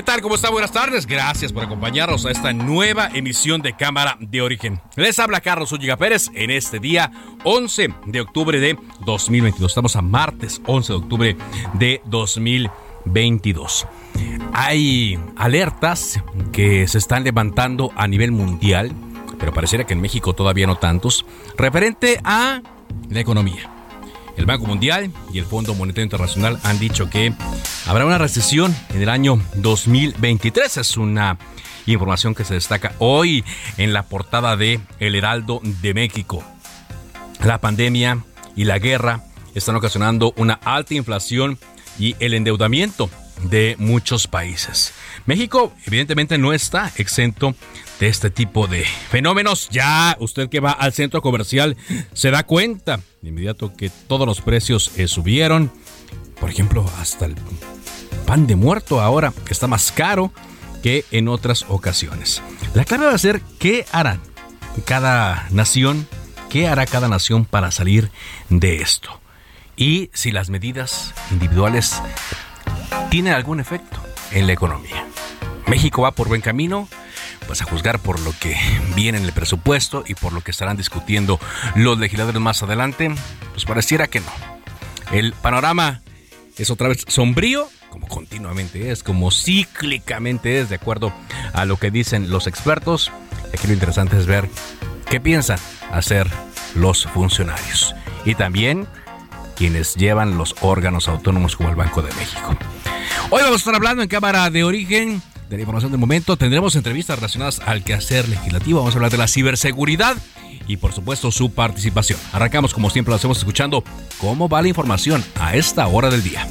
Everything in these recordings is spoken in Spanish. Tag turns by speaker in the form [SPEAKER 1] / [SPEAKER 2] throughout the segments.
[SPEAKER 1] ¿Qué tal? ¿Cómo está? Buenas tardes. Gracias por acompañarnos a esta nueva emisión de Cámara de Origen. Les habla Carlos Ulliga Pérez en este día 11 de octubre de 2022. Estamos a martes 11 de octubre de 2022. Hay alertas que se están levantando a nivel mundial, pero pareciera que en México todavía no tantos, referente a la economía. El Banco Mundial y el Fondo Monetario Internacional han dicho que habrá una recesión en el año 2023. Es una información que se destaca hoy en la portada de El Heraldo de México. La pandemia y la guerra están ocasionando una alta inflación y el endeudamiento de muchos países. México evidentemente no está exento de este tipo de fenómenos. Ya usted que va al centro comercial se da cuenta de inmediato que todos los precios eh, subieron. Por ejemplo, hasta el pan de muerto ahora está más caro que en otras ocasiones. La clave va a ser qué harán cada nación, qué hará cada nación para salir de esto. Y si las medidas individuales tienen algún efecto en la economía. México va por buen camino, pues a juzgar por lo que viene en el presupuesto y por lo que estarán discutiendo los legisladores más adelante, pues pareciera que no. El panorama es otra vez sombrío, como continuamente es, como cíclicamente es, de acuerdo a lo que dicen los expertos. Aquí lo interesante es ver qué piensan hacer los funcionarios y también quienes llevan los órganos autónomos como el Banco de México. Hoy vamos a estar hablando en Cámara de Origen de la información del momento. Tendremos entrevistas relacionadas al quehacer legislativo. Vamos a hablar de la ciberseguridad y por supuesto su participación. Arrancamos como siempre lo hacemos escuchando cómo va la información a esta hora del día.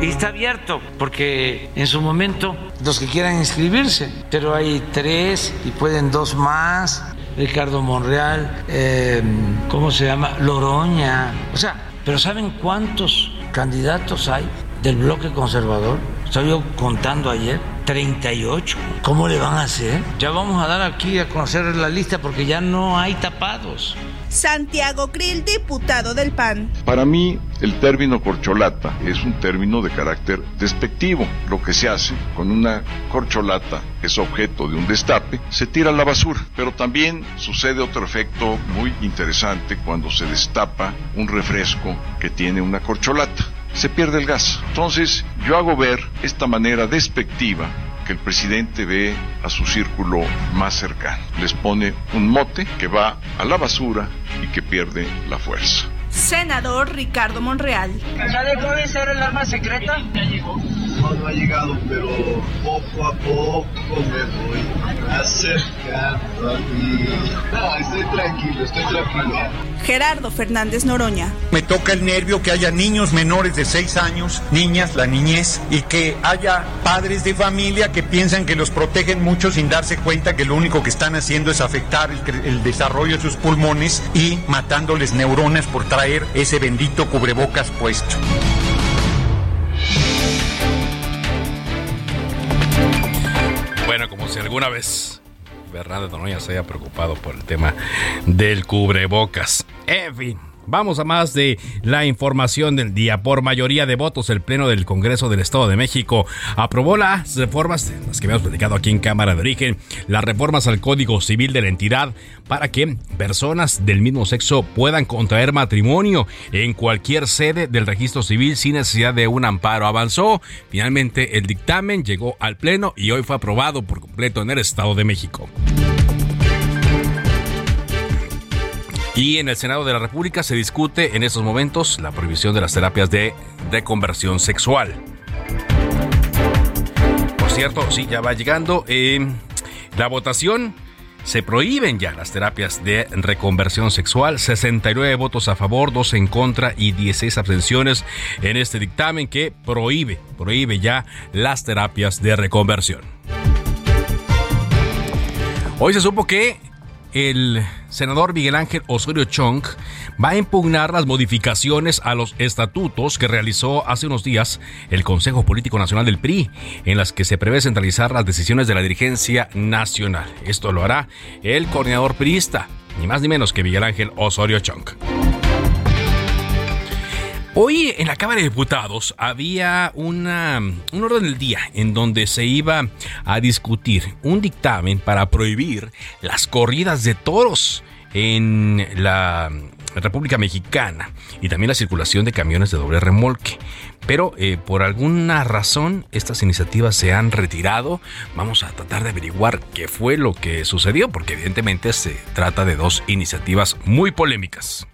[SPEAKER 2] Y está abierto porque en su momento los que quieran inscribirse, pero hay tres y pueden dos más. Ricardo Monreal, eh, ¿cómo se llama? Loroña. O sea, pero ¿saben cuántos candidatos hay del bloque conservador? Estoy yo contando ayer. 38. ¿Cómo le van a hacer? Ya vamos a dar aquí a conocer la lista porque ya no hay tapados.
[SPEAKER 3] Santiago Krill, diputado del PAN.
[SPEAKER 4] Para mí, el término corcholata es un término de carácter despectivo. Lo que se hace con una corcholata que es objeto de un destape, se tira a la basura. Pero también sucede otro efecto muy interesante cuando se destapa un refresco que tiene una corcholata se pierde el gas. Entonces, yo hago ver esta manera despectiva que el presidente ve a su círculo más cercano. Les pone un mote que va a la basura y que pierde la fuerza.
[SPEAKER 3] Senador Ricardo Monreal.
[SPEAKER 5] ¿Ya dejó de ser el arma secreta? Ya llegó.
[SPEAKER 6] No, no ha llegado, pero poco a poco me voy acercando a ti. No, estoy tranquilo, estoy tranquilo.
[SPEAKER 3] Gerardo Fernández Noroña.
[SPEAKER 7] Me toca el nervio que haya niños menores de 6 años, niñas, la niñez, y que haya padres de familia que piensan que los protegen mucho sin darse cuenta que lo único que están haciendo es afectar el, el desarrollo de sus pulmones y matándoles neuronas por traer ese bendito cubrebocas puesto.
[SPEAKER 1] Si alguna vez Fernández Noroña se haya preocupado por el tema del cubrebocas. En Vamos a más de la información del día. Por mayoría de votos, el Pleno del Congreso del Estado de México aprobó las reformas, las que habíamos platicado aquí en Cámara de Origen, las reformas al Código Civil de la entidad para que personas del mismo sexo puedan contraer matrimonio en cualquier sede del registro civil sin necesidad de un amparo. Avanzó, finalmente el dictamen llegó al Pleno y hoy fue aprobado por completo en el Estado de México. Y en el Senado de la República se discute en estos momentos la prohibición de las terapias de reconversión sexual. Por cierto, sí, ya va llegando. Eh, la votación se prohíben ya las terapias de reconversión sexual. 69 votos a favor, 2 en contra y 16 abstenciones en este dictamen que prohíbe, prohíbe ya las terapias de reconversión. Hoy se supo que el senador Miguel Ángel Osorio Chong va a impugnar las modificaciones a los estatutos que realizó hace unos días el Consejo Político Nacional del PRI, en las que se prevé centralizar las decisiones de la dirigencia nacional. Esto lo hará el coordinador priista, ni más ni menos que Miguel Ángel Osorio Chong. Hoy en la Cámara de Diputados había una, un orden del día en donde se iba a discutir un dictamen para prohibir las corridas de toros en la República Mexicana y también la circulación de camiones de doble remolque. Pero eh, por alguna razón estas iniciativas se han retirado. Vamos a tratar de averiguar qué fue lo que sucedió porque evidentemente se trata de dos iniciativas muy polémicas.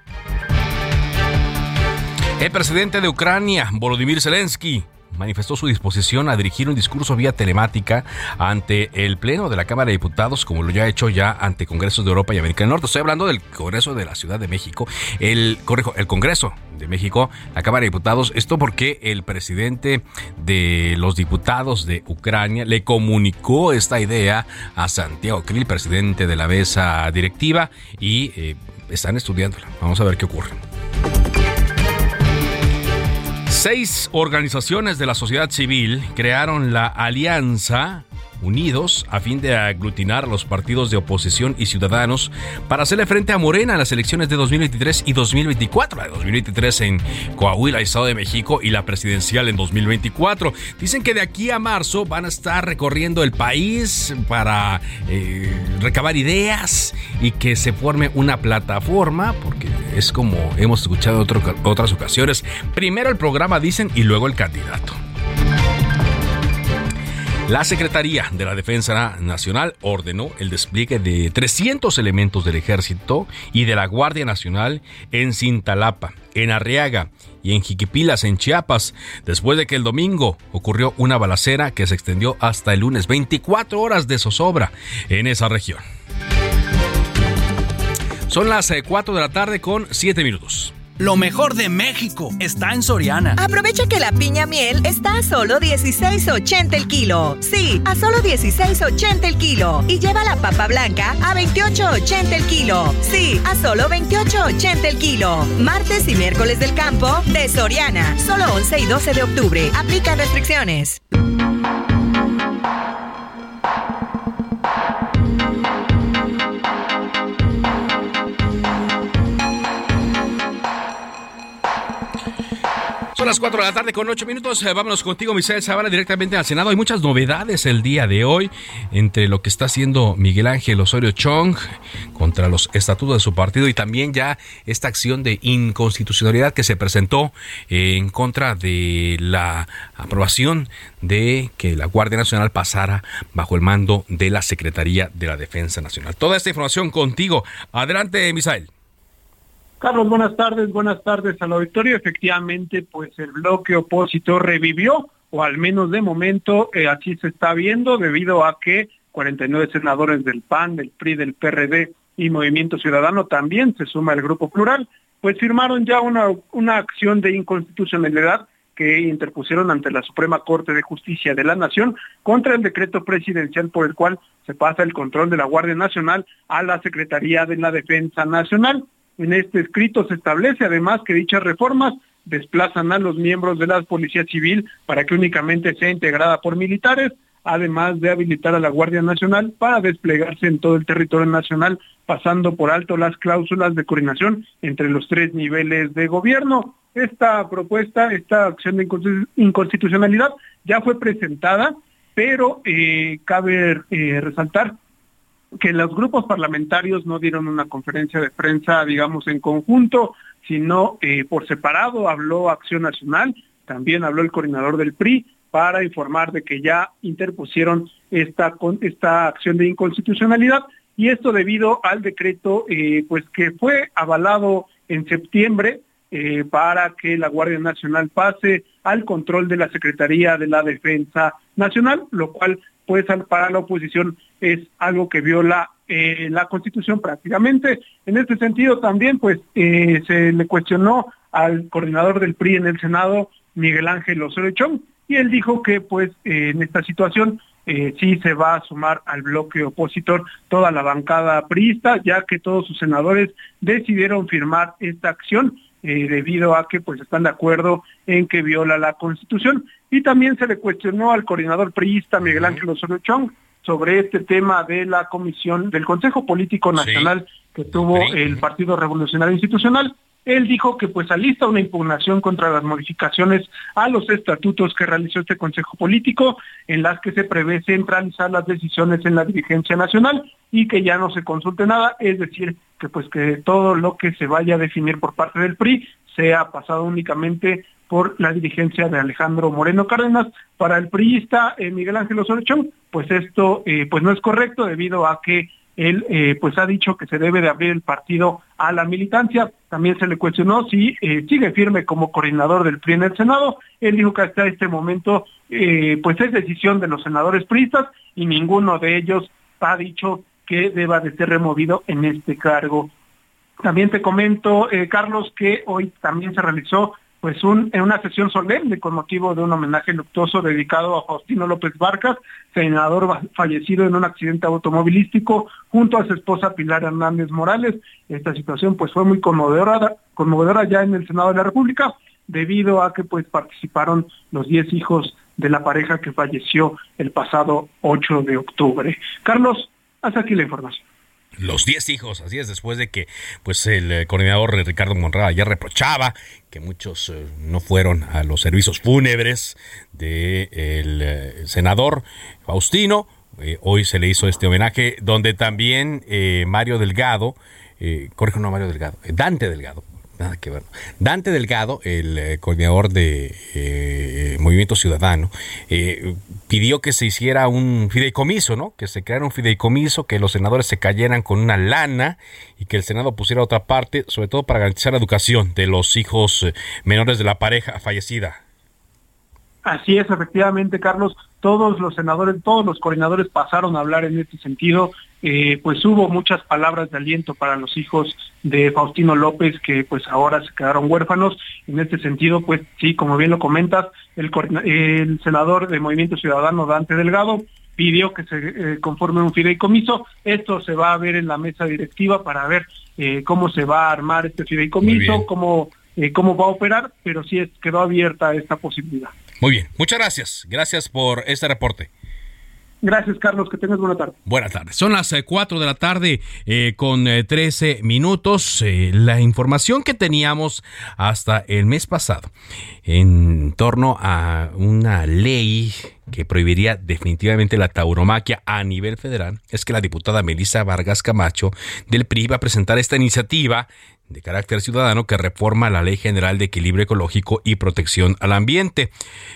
[SPEAKER 1] El presidente de Ucrania, Volodymyr Zelensky, manifestó su disposición a dirigir un discurso vía telemática ante el Pleno de la Cámara de Diputados, como lo ya ha hecho ya ante congresos de Europa y América del Norte. Estoy hablando del Congreso de la Ciudad de México, el, el Congreso de México, la Cámara de Diputados. Esto porque el presidente de los diputados de Ucrania le comunicó esta idea a Santiago Krill, presidente de la mesa directiva, y eh, están estudiándola. Vamos a ver qué ocurre. Seis organizaciones de la sociedad civil crearon la Alianza unidos a fin de aglutinar a los partidos de oposición y ciudadanos para hacerle frente a Morena en las elecciones de 2023 y 2024, la de 2023 en Coahuila, Estado de México, y la presidencial en 2024. Dicen que de aquí a marzo van a estar recorriendo el país para eh, recabar ideas y que se forme una plataforma, porque es como hemos escuchado en otras ocasiones, primero el programa dicen y luego el candidato. La Secretaría de la Defensa Nacional ordenó el despliegue de 300 elementos del Ejército y de la Guardia Nacional en Cintalapa, en Arriaga y en Jiquipilas, en Chiapas, después de que el domingo ocurrió una balacera que se extendió hasta el lunes, 24 horas de zozobra en esa región. Son las 4 eh, de la tarde con 7 minutos.
[SPEAKER 8] Lo mejor de México está en Soriana.
[SPEAKER 9] Aprovecha que la piña miel está a solo 16.80 el kilo. Sí, a solo 16.80 el kilo. Y lleva la papa blanca a 28.80 el kilo. Sí, a solo 28.80 el kilo. Martes y miércoles del campo de Soriana. Solo 11 y 12 de octubre. Aplica restricciones.
[SPEAKER 1] Son las 4 de la tarde con 8 minutos. Eh, vámonos contigo, Misael Zavala, directamente al Senado. Hay muchas novedades el día de hoy entre lo que está haciendo Miguel Ángel Osorio Chong contra los estatutos de su partido y también ya esta acción de inconstitucionalidad que se presentó en contra de la aprobación de que la Guardia Nacional pasara bajo el mando de la Secretaría de la Defensa Nacional. Toda esta información contigo. Adelante, Misael.
[SPEAKER 10] Carlos, buenas tardes, buenas tardes al auditorio. Efectivamente, pues el bloque opositor revivió, o al menos de momento eh, así se está viendo, debido a que 49 senadores del PAN, del PRI, del PRD y Movimiento Ciudadano también se suma el Grupo Plural, pues firmaron ya una, una acción de inconstitucionalidad que interpusieron ante la Suprema Corte de Justicia de la Nación contra el decreto presidencial por el cual se pasa el control de la Guardia Nacional a la Secretaría de la Defensa Nacional. En este escrito se establece además que dichas reformas desplazan a los miembros de la Policía Civil para que únicamente sea integrada por militares, además de habilitar a la Guardia Nacional para desplegarse en todo el territorio nacional, pasando por alto las cláusulas de coordinación entre los tres niveles de gobierno. Esta propuesta, esta acción de inconstitucionalidad ya fue presentada, pero eh, cabe eh, resaltar que los grupos parlamentarios no dieron una conferencia de prensa, digamos, en conjunto, sino eh, por separado. Habló Acción Nacional, también habló el coordinador del PRI para informar de que ya interpusieron esta, esta acción de inconstitucionalidad y esto debido al decreto eh, pues que fue avalado en septiembre eh, para que la Guardia Nacional pase al control de la Secretaría de la Defensa Nacional, lo cual pues para la oposición es algo que viola eh, la Constitución prácticamente. En este sentido también pues eh, se le cuestionó al coordinador del PRI en el Senado, Miguel Ángel Osorio Chong, y él dijo que pues en esta situación sí se va a sumar al bloque opositor toda la bancada priista, ya que todos sus senadores decidieron firmar esta acción eh, debido a que pues están de acuerdo en que viola la Constitución. Y también se le cuestionó al coordinador priista Miguel Ángel Osorio Chong sobre este tema de la comisión del Consejo Político Nacional que tuvo el Partido Revolucionario Institucional. Él dijo que pues alista una impugnación contra las modificaciones a los estatutos que realizó este Consejo Político, en las que se prevé centralizar las decisiones en la dirigencia nacional y que ya no se consulte nada, es decir, que pues que todo lo que se vaya a definir por parte del PRI sea pasado únicamente por la dirigencia de Alejandro Moreno Cárdenas. Para el priista eh, Miguel Ángel Osorio pues esto eh, pues no es correcto debido a que él eh, pues ha dicho que se debe de abrir el partido a la militancia. También se le cuestionó si sigue firme como coordinador del PRI en el Senado. Él dijo que hasta este momento pues es decisión de los senadores priistas y ninguno de ellos ha dicho que deba de ser removido en este cargo. También te comento, Carlos, que hoy también se realizó pues en una sesión solemne con motivo de un homenaje luctuoso dedicado a Faustino López Vargas, senador fallecido en un accidente automovilístico junto a su esposa Pilar Hernández Morales. Esta situación pues fue muy conmovedora, conmovedora ya en el Senado de la República debido a que pues participaron los 10 hijos de la pareja que falleció el pasado 8 de octubre. Carlos, hasta aquí la información
[SPEAKER 1] los 10 hijos, así es, después de que pues el eh, coordinador Ricardo Monrada ya reprochaba que muchos eh, no fueron a los servicios fúnebres del de eh, senador Faustino. hoy se le hizo este homenaje donde también Mario Delgado, corrijo no Mario Delgado, Dante Delgado, nada que ver. Dante Delgado, el eh, coordinador de eh, Movimiento Ciudadano, eh, pidió que se hiciera un fideicomiso, ¿no? Que se creara un fideicomiso, que los senadores se cayeran con una lana y que el Senado pusiera otra parte, sobre todo para garantizar la educación de los hijos menores de la pareja fallecida.
[SPEAKER 10] Así es, efectivamente, Carlos. Todos los senadores, todos los coordinadores pasaron a hablar en este sentido. Eh, pues hubo muchas palabras de aliento para los hijos de Faustino López que pues ahora se quedaron huérfanos. En este sentido, pues sí, como bien lo comentas, el, el senador de Movimiento Ciudadano, Dante Delgado, pidió que se eh, conforme un fideicomiso. Esto se va a ver en la mesa directiva para ver eh, cómo se va a armar este fideicomiso, cómo, cómo va a operar, pero sí quedó abierta esta posibilidad.
[SPEAKER 1] Muy bien, muchas gracias. Gracias por este reporte.
[SPEAKER 10] Gracias, Carlos. Que tengas buena tarde.
[SPEAKER 1] Buenas tardes. Son las 4 eh, de la tarde eh, con 13 eh, minutos. la información que teníamos hasta el mes pasado en torno a una ley que prohibiría definitivamente la tauromaquia a nivel federal es que la diputada Melissa Vargas Camacho del PRI va a presentar esta iniciativa de carácter ciudadano que reforma la Ley General de Equilibrio Ecológico y Protección al Ambiente.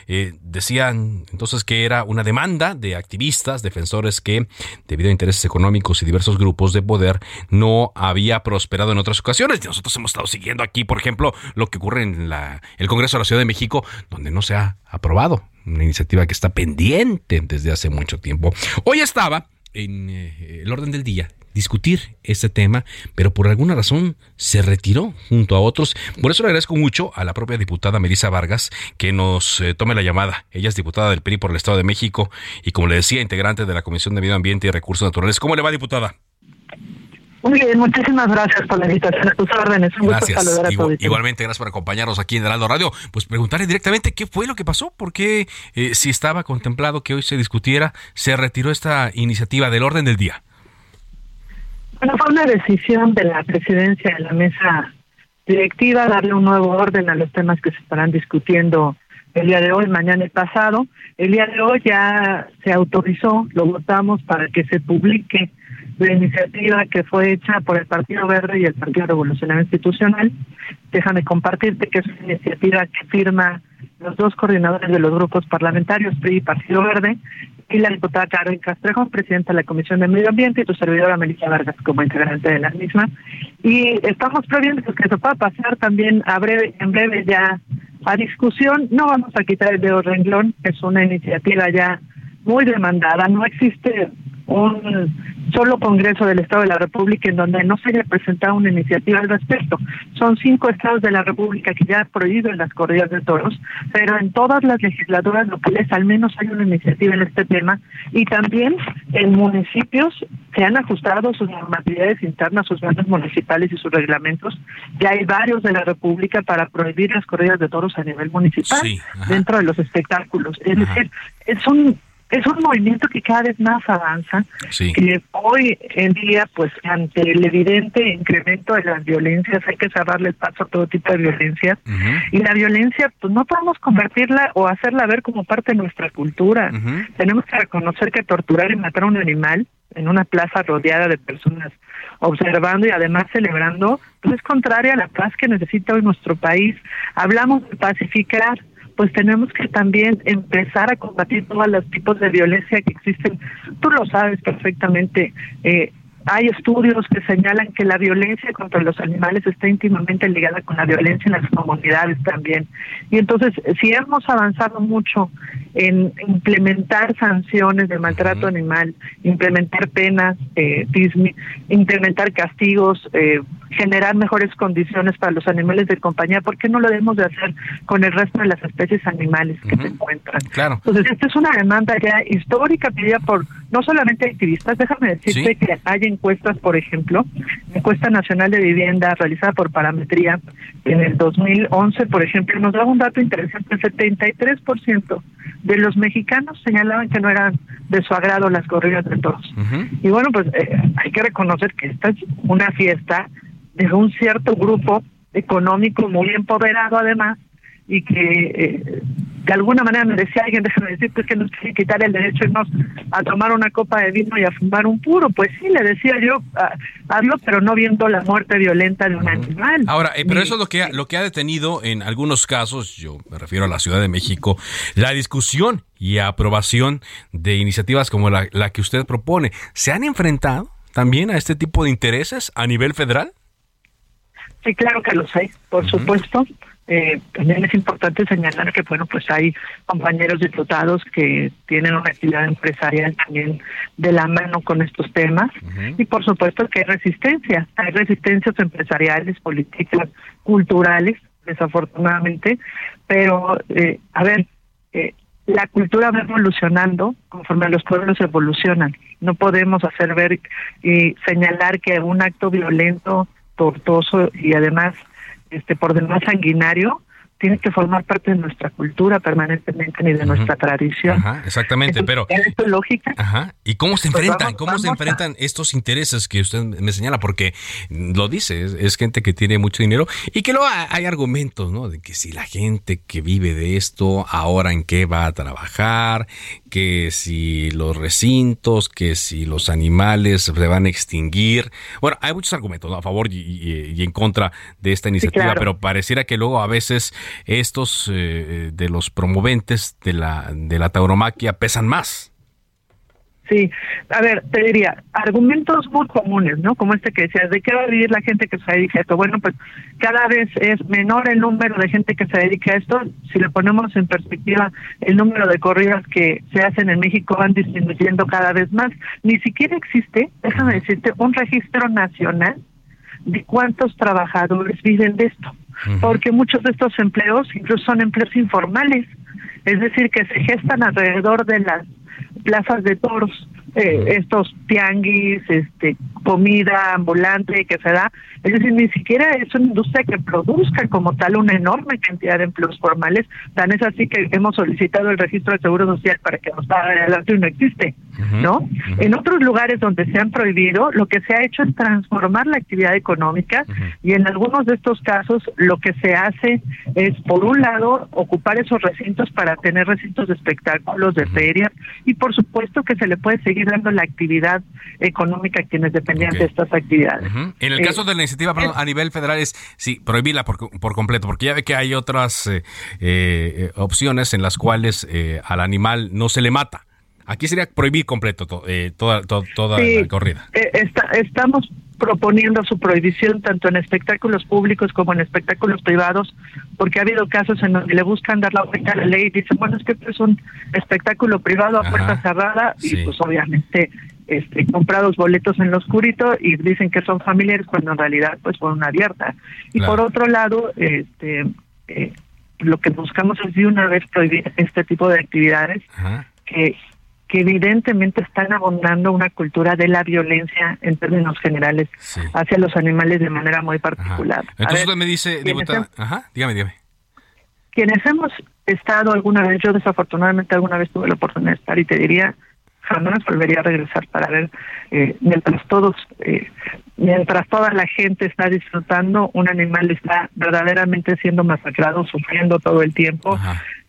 [SPEAKER 1] Eh, decían entonces que era una demanda de activistas, defensores que, debido a intereses económicos y diversos grupos de poder, no había prosperado en otras ocasiones. Nosotros hemos estado siguiendo aquí, por ejemplo, lo que ocurre en la, el Congreso de la Ciudad de México, donde no se ha aprobado una iniciativa que está pendiente desde hace mucho tiempo. Hoy estaba en eh, el orden del día discutir este tema, pero por alguna razón se retiró junto a otros. Por eso le agradezco mucho a la propia diputada Melissa Vargas que nos eh, tome la llamada. Ella es diputada del PRI por el Estado de México y como le decía, integrante de la Comisión de Medio Ambiente y Recursos Naturales. ¿Cómo le va, diputada?
[SPEAKER 11] Muy bien, muchísimas gracias por la invitación a tus órdenes. Un
[SPEAKER 1] gracias.
[SPEAKER 11] gusto saludar a todos.
[SPEAKER 1] igualmente, gracias por acompañarnos aquí en Heraldo Radio. Pues preguntarle directamente qué fue lo que pasó, porque eh, si estaba contemplado que hoy se discutiera, se retiró esta iniciativa del orden del día.
[SPEAKER 11] Bueno, fue una decisión de la presidencia de la mesa directiva darle un nuevo orden a los temas que se estarán discutiendo el día de hoy, mañana y pasado. El día de hoy ya se autorizó, lo votamos para que se publique la iniciativa que fue hecha por el Partido Verde y el Partido Revolucionario Institucional. Déjame compartirte que es una iniciativa que firma los dos coordinadores de los grupos parlamentarios, PRI y Partido Verde, y la diputada Karen Castrejo, presidenta de la Comisión de Medio Ambiente, y tu servidora Melissa Vargas como integrante de la misma. Y estamos previendo que se pueda pasar también a breve, en breve ya a discusión. No vamos a quitar el dedo renglón, es una iniciativa ya muy demandada. No existe un solo Congreso del Estado de la República en donde no se haya presentado una iniciativa al respecto. Son cinco estados de la República que ya prohíben las corridas de toros, pero en todas las legislaturas locales al menos hay una iniciativa en este tema y también en municipios se han ajustado sus normatividades internas, sus bandas municipales y sus reglamentos. Ya hay varios de la República para prohibir las corridas de toros a nivel municipal dentro de los espectáculos. Es decir, es un es un movimiento que cada vez más avanza, que hoy en día, pues ante el evidente incremento de las violencias, hay que cerrarle el paso a todo tipo de violencia, y la violencia, pues no podemos convertirla o hacerla ver como parte de nuestra cultura. Tenemos que reconocer que torturar y matar a un animal en una plaza rodeada de personas observando y además celebrando, pues es contraria a la paz que necesita hoy nuestro país. Hablamos de pacificar, pues tenemos que también empezar a combatir todos los tipos de violencia que existen. Tú lo sabes perfectamente. Eh, hay estudios que señalan que la violencia contra los animales está íntimamente ligada con la violencia en las comunidades también. Y entonces, si hemos avanzado mucho en implementar sanciones de maltrato animal, implementar penas, eh, implementar castigos, eh, generar mejores condiciones para los animales de compañía, ¿por qué no lo debemos de hacer con el resto de las especies animales que se encuentran?
[SPEAKER 1] Claro.
[SPEAKER 11] Entonces, esta es una demanda ya histórica pedida por no solamente activistas, déjame decirte que hay encuestas, por ejemplo, encuesta nacional de vivienda realizada por Parametría en el 2011, por ejemplo, nos da un dato interesante, el 73% de los mexicanos señalaban que no eran de su agrado las corridas de toros. Y bueno, pues eh, hay que reconocer que esta es una fiesta de un cierto grupo económico muy empoderado además y que eh, de alguna manera me decía alguien, déjame decir, pues que nos quiere quitar el derecho irnos a tomar una copa de vino y a fumar un puro. Pues sí, le decía yo, hazlo, pero no viendo la muerte violenta de un animal.
[SPEAKER 1] Ahora, eh, pero eso es lo que, ha, lo que ha detenido en algunos casos, yo me refiero a la Ciudad de México, la discusión y aprobación de iniciativas como la, la que usted propone. ¿Se han enfrentado también a este tipo de intereses a nivel federal?
[SPEAKER 11] Sí, claro que lo sé, por supuesto. Eh, también es importante señalar que, bueno, pues hay compañeros diputados que tienen una actividad empresarial también de la mano con estos temas y, por supuesto, que hay resistencia. Hay resistencias empresariales, políticas, culturales, desafortunadamente, pero, eh, a ver, eh, la cultura va evolucionando conforme los pueblos evolucionan. No podemos hacer ver y señalar que un acto violento tortuoso y además este por demás sanguinario tiene que formar parte de nuestra cultura permanentemente ni de nuestra tradición.
[SPEAKER 1] Ajá, exactamente, pero
[SPEAKER 11] es lógica.
[SPEAKER 1] Ajá. ¿Y cómo se pues enfrentan? ¿Cómo se enfrentan estos intereses que usted me señala? Porque lo dice, es, gente que tiene mucho dinero y que luego hay argumentos, ¿no? De que si la gente que vive de esto ahora en qué va a trabajar, que si los recintos, que si los animales se van a extinguir. Bueno, hay muchos argumentos a favor y, en contra de esta iniciativa, pero pareciera que luego a veces estos eh, de los promoventes de la, de la tauromaquia pesan más.
[SPEAKER 11] Sí, a ver, te diría, argumentos muy comunes, ¿no? Como este que decías, ¿de qué va a vivir la gente que se dedica a esto? Bueno, pues cada vez es menor el número de gente que se dedica a esto. Si le ponemos en perspectiva, el número de corridas que se hacen en México van disminuyendo cada vez más. Ni siquiera existe, déjame decirte, un registro nacional de cuántos trabajadores viven de esto porque muchos de estos empleos incluso son empleos informales, es decir, que se gestan alrededor de las plazas de toros, eh, estos tianguis, este, comida ambulante que se da. Es decir, ni siquiera es una industria que produzca como tal una enorme cantidad de empleos formales. Tan es así que hemos solicitado el registro de seguro social para que nos haga adelante y no existe. ¿no? En otros lugares donde se han prohibido, lo que se ha hecho es transformar la actividad económica y en algunos de estos casos lo que se hace es, por un lado, ocupar esos recintos para tener recintos de espectáculos, de ferias y por supuesto que se le puede seguir dando la actividad económica a quienes dependían de estas actividades.
[SPEAKER 1] En el caso
[SPEAKER 11] Eh,
[SPEAKER 1] de la iniciativa perdón, a nivel federal es, sí, prohibirla por, por completo, porque ya ve que hay otras eh, eh, opciones en las cuales eh, al animal no se le mata. Aquí sería prohibir completo to- eh, toda, to- toda
[SPEAKER 11] Sí.
[SPEAKER 1] la corrida.
[SPEAKER 11] Eh, está- estamos proponiendo su prohibición tanto en espectáculos públicos como en espectáculos privados, porque ha habido casos en donde le buscan dar la vuelta a la ley y dicen, bueno, es que esto es un espectáculo privado a
[SPEAKER 12] Ajá.
[SPEAKER 11] puerta cerrada y pues obviamente este, comprados boletos en lo oscurito y dicen que son familiares cuando en realidad pues fueron abiertas. Y
[SPEAKER 12] Claro.
[SPEAKER 11] por otro lado, este, eh, lo que buscamos es de una vez prohibir este tipo de actividades que que evidentemente están abondando una cultura de la violencia en términos generales hacia los animales de manera muy particular.
[SPEAKER 1] Entonces
[SPEAKER 11] ver,
[SPEAKER 1] usted me dice, diputada, ajá, dígame, dígame.
[SPEAKER 11] quienes hemos estado alguna vez, yo desafortunadamente alguna vez tuve la oportunidad de estar y te diría, jamás volvería a regresar para ver, eh, mientras todos, eh, mientras toda la gente está disfrutando, un animal está verdaderamente siendo masacrado, sufriendo todo el tiempo.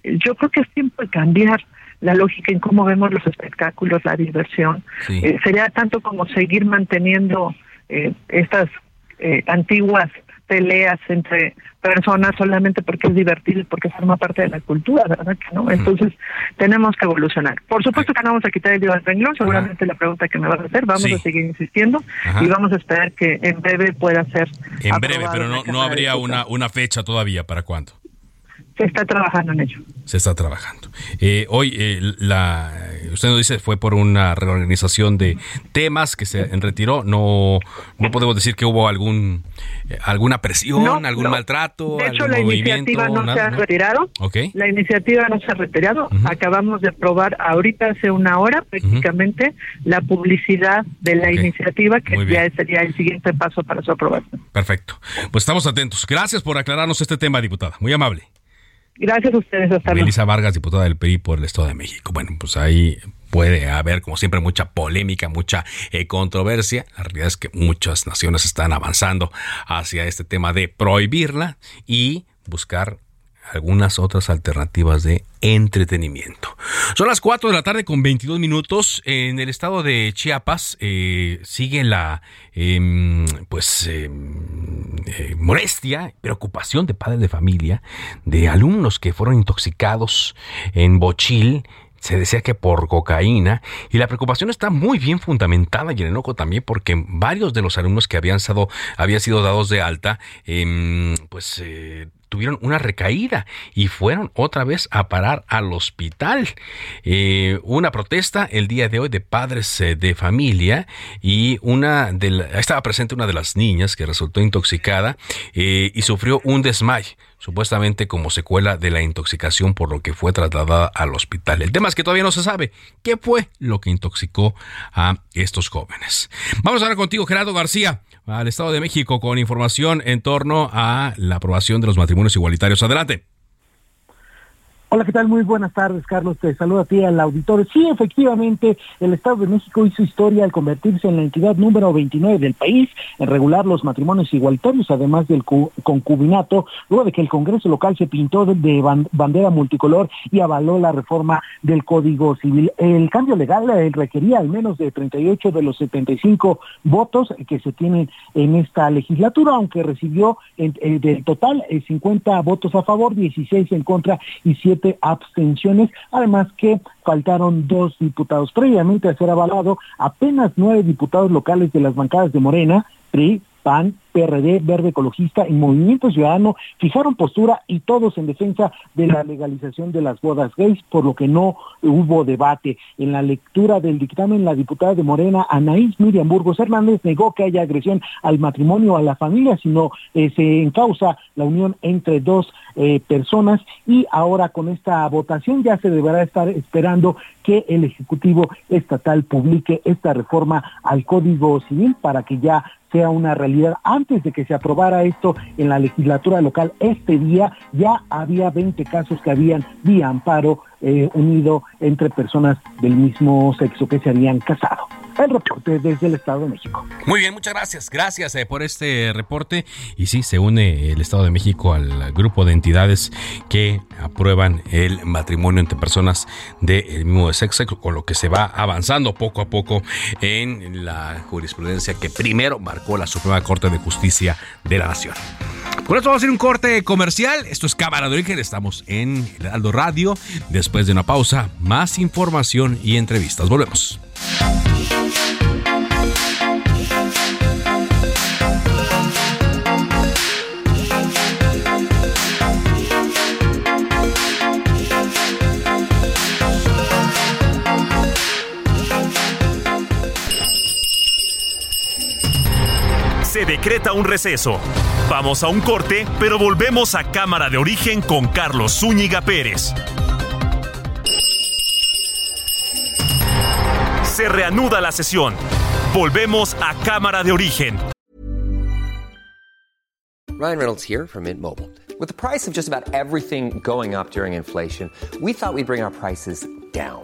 [SPEAKER 11] Yo creo que es tiempo de cambiar la lógica en cómo vemos los espectáculos, la diversión.
[SPEAKER 12] Sí.
[SPEAKER 11] Eh, sería tanto como seguir manteniendo eh, estas eh, antiguas peleas entre personas solamente porque es divertido y porque forma parte de la cultura, ¿verdad que no? Entonces, tenemos que evolucionar. Por supuesto que no vamos a quitar el dedo al renglón, seguramente la pregunta que me vas a hacer, vamos
[SPEAKER 1] Sí.
[SPEAKER 11] a seguir insistiendo
[SPEAKER 1] Ajá.
[SPEAKER 11] y vamos a esperar que en breve pueda ser
[SPEAKER 1] En breve, pero no, no habría una, una fecha todavía para cuándo.
[SPEAKER 11] Se está trabajando en ello.
[SPEAKER 1] Se está trabajando. Eh, hoy, eh, la, usted nos dice, fue por una reorganización de temas que se retiró. No, no podemos decir que hubo algún eh, alguna presión,
[SPEAKER 11] No,
[SPEAKER 1] algún
[SPEAKER 11] no.
[SPEAKER 1] maltrato,
[SPEAKER 11] De hecho,
[SPEAKER 1] algún
[SPEAKER 11] la iniciativa no se ha retirado.
[SPEAKER 1] Ok.
[SPEAKER 11] La iniciativa no se ha retirado. Acabamos de aprobar ahorita hace una hora prácticamente la publicidad de la iniciativa, que ya sería el siguiente paso para su aprobación.
[SPEAKER 1] Perfecto. Pues estamos atentos. Gracias por aclararnos este tema, diputada. Muy amable.
[SPEAKER 11] Gracias a ustedes. Hasta luego.
[SPEAKER 1] Melissa Vargas, diputada del PRI por el Estado de México. Bueno, pues ahí puede haber, como siempre, mucha polémica, mucha eh, controversia. La realidad es que muchas naciones están avanzando hacia este tema de prohibirla y buscar algunas otras alternativas de entretenimiento. Son las 4 de la tarde con 22 minutos. En el estado de Chiapas eh, sigue la em, pues em, eh, molestia, preocupación de padres de familia de alumnos que fueron intoxicados en Bochil se decía que por cocaína y la preocupación está muy bien fundamentada y el enojo también porque varios de los alumnos que habían sido, habían sido dados de alta em, pues eh, tuvieron una recaída y fueron otra vez a parar al hospital. Eh, una protesta el día de hoy de padres eh, de familia y una de la- estaba presente una de las niñas que resultó intoxicada eh, y sufrió un desmayo supuestamente como secuela de la intoxicación por lo que fue trasladada al hospital. El tema es que todavía no se sabe qué fue lo que intoxicó a estos jóvenes. Vamos ahora contigo, Gerardo García, al Estado de México, con información en torno a la aprobación de los matrimonios igualitarios. Adelante.
[SPEAKER 12] Hola, ¿qué tal? Muy buenas tardes, Carlos. Te saludo a ti al auditorio. Sí, efectivamente, el Estado de México hizo historia al convertirse en la entidad número 29 del país en regular los matrimonios igualitarios, además del cu- concubinato, luego de que el Congreso local se pintó de, de ban- bandera multicolor y avaló la reforma del Código Civil. El cambio legal eh, requería al menos de 38 de los 75 votos que se tienen en esta legislatura, aunque recibió eh, del total eh, 50 votos a favor, 16 en contra y 7 abstenciones, además que faltaron dos diputados. Previamente a ser avalado, apenas nueve diputados locales de las bancadas de Morena, PRI, PAN, PRD, Verde Ecologista y Movimiento Ciudadano fijaron postura y todos en defensa de la legalización de las bodas gays, por lo que no hubo debate. En la lectura del dictamen, la diputada de Morena, Anaís Miriam Burgos Hernández, negó que haya agresión al matrimonio o a la familia, sino eh, se encausa la unión entre dos eh, personas y ahora con esta votación ya se deberá estar esperando que el Ejecutivo Estatal publique esta reforma al Código Civil para que ya sea una realidad. Antes de que se aprobara esto en la legislatura local este día, ya había 20 casos que habían vía amparo eh, unido entre personas del mismo sexo que se habían casado. El reporte desde el Estado de México.
[SPEAKER 1] Muy bien, muchas gracias. Gracias eh, por este reporte. Y sí, se une el Estado de México al grupo de entidades que aprueban el matrimonio entre personas del mismo sexo, con lo que se va avanzando poco a poco en la jurisprudencia que primero marcó la Suprema Corte de Justicia de la Nación. Por eso vamos a hacer un corte comercial. Esto es Cámara de Origen. Estamos en el Aldo Radio. Después de una pausa, más información y entrevistas. Volvemos.
[SPEAKER 13] Decreta un receso. Vamos a un corte, pero volvemos a Cámara de Origen con Carlos Zúñiga Pérez. Se reanuda la sesión. Volvemos a Cámara de Origen.
[SPEAKER 14] Ryan Reynolds here from Mint Mobile. With the price of just about everything going up during inflation, we thought we'd bring our prices down.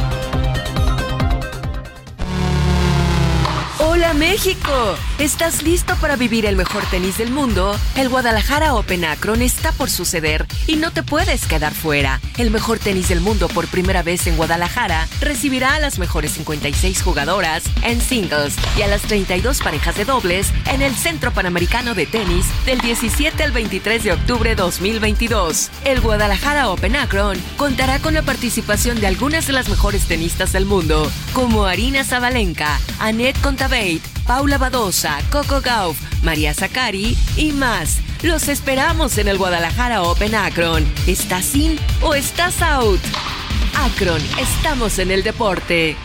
[SPEAKER 15] Hola México, ¿estás listo para vivir el mejor tenis del mundo? El Guadalajara Open Akron está por suceder y no te puedes quedar fuera. El mejor tenis del mundo por primera vez en Guadalajara recibirá a las mejores 56 jugadoras en singles y a las 32 parejas de dobles en el Centro Panamericano de Tenis del 17 al 23 de octubre 2022. El Guadalajara Open Akron contará con la participación de algunas de las mejores tenistas del mundo, como Arina Zabalenka, Annette Paula Badosa, Coco Gauff, María Zakari y más. Los esperamos en el Guadalajara Open Akron. ¿Estás in o estás out? Akron, estamos en el deporte.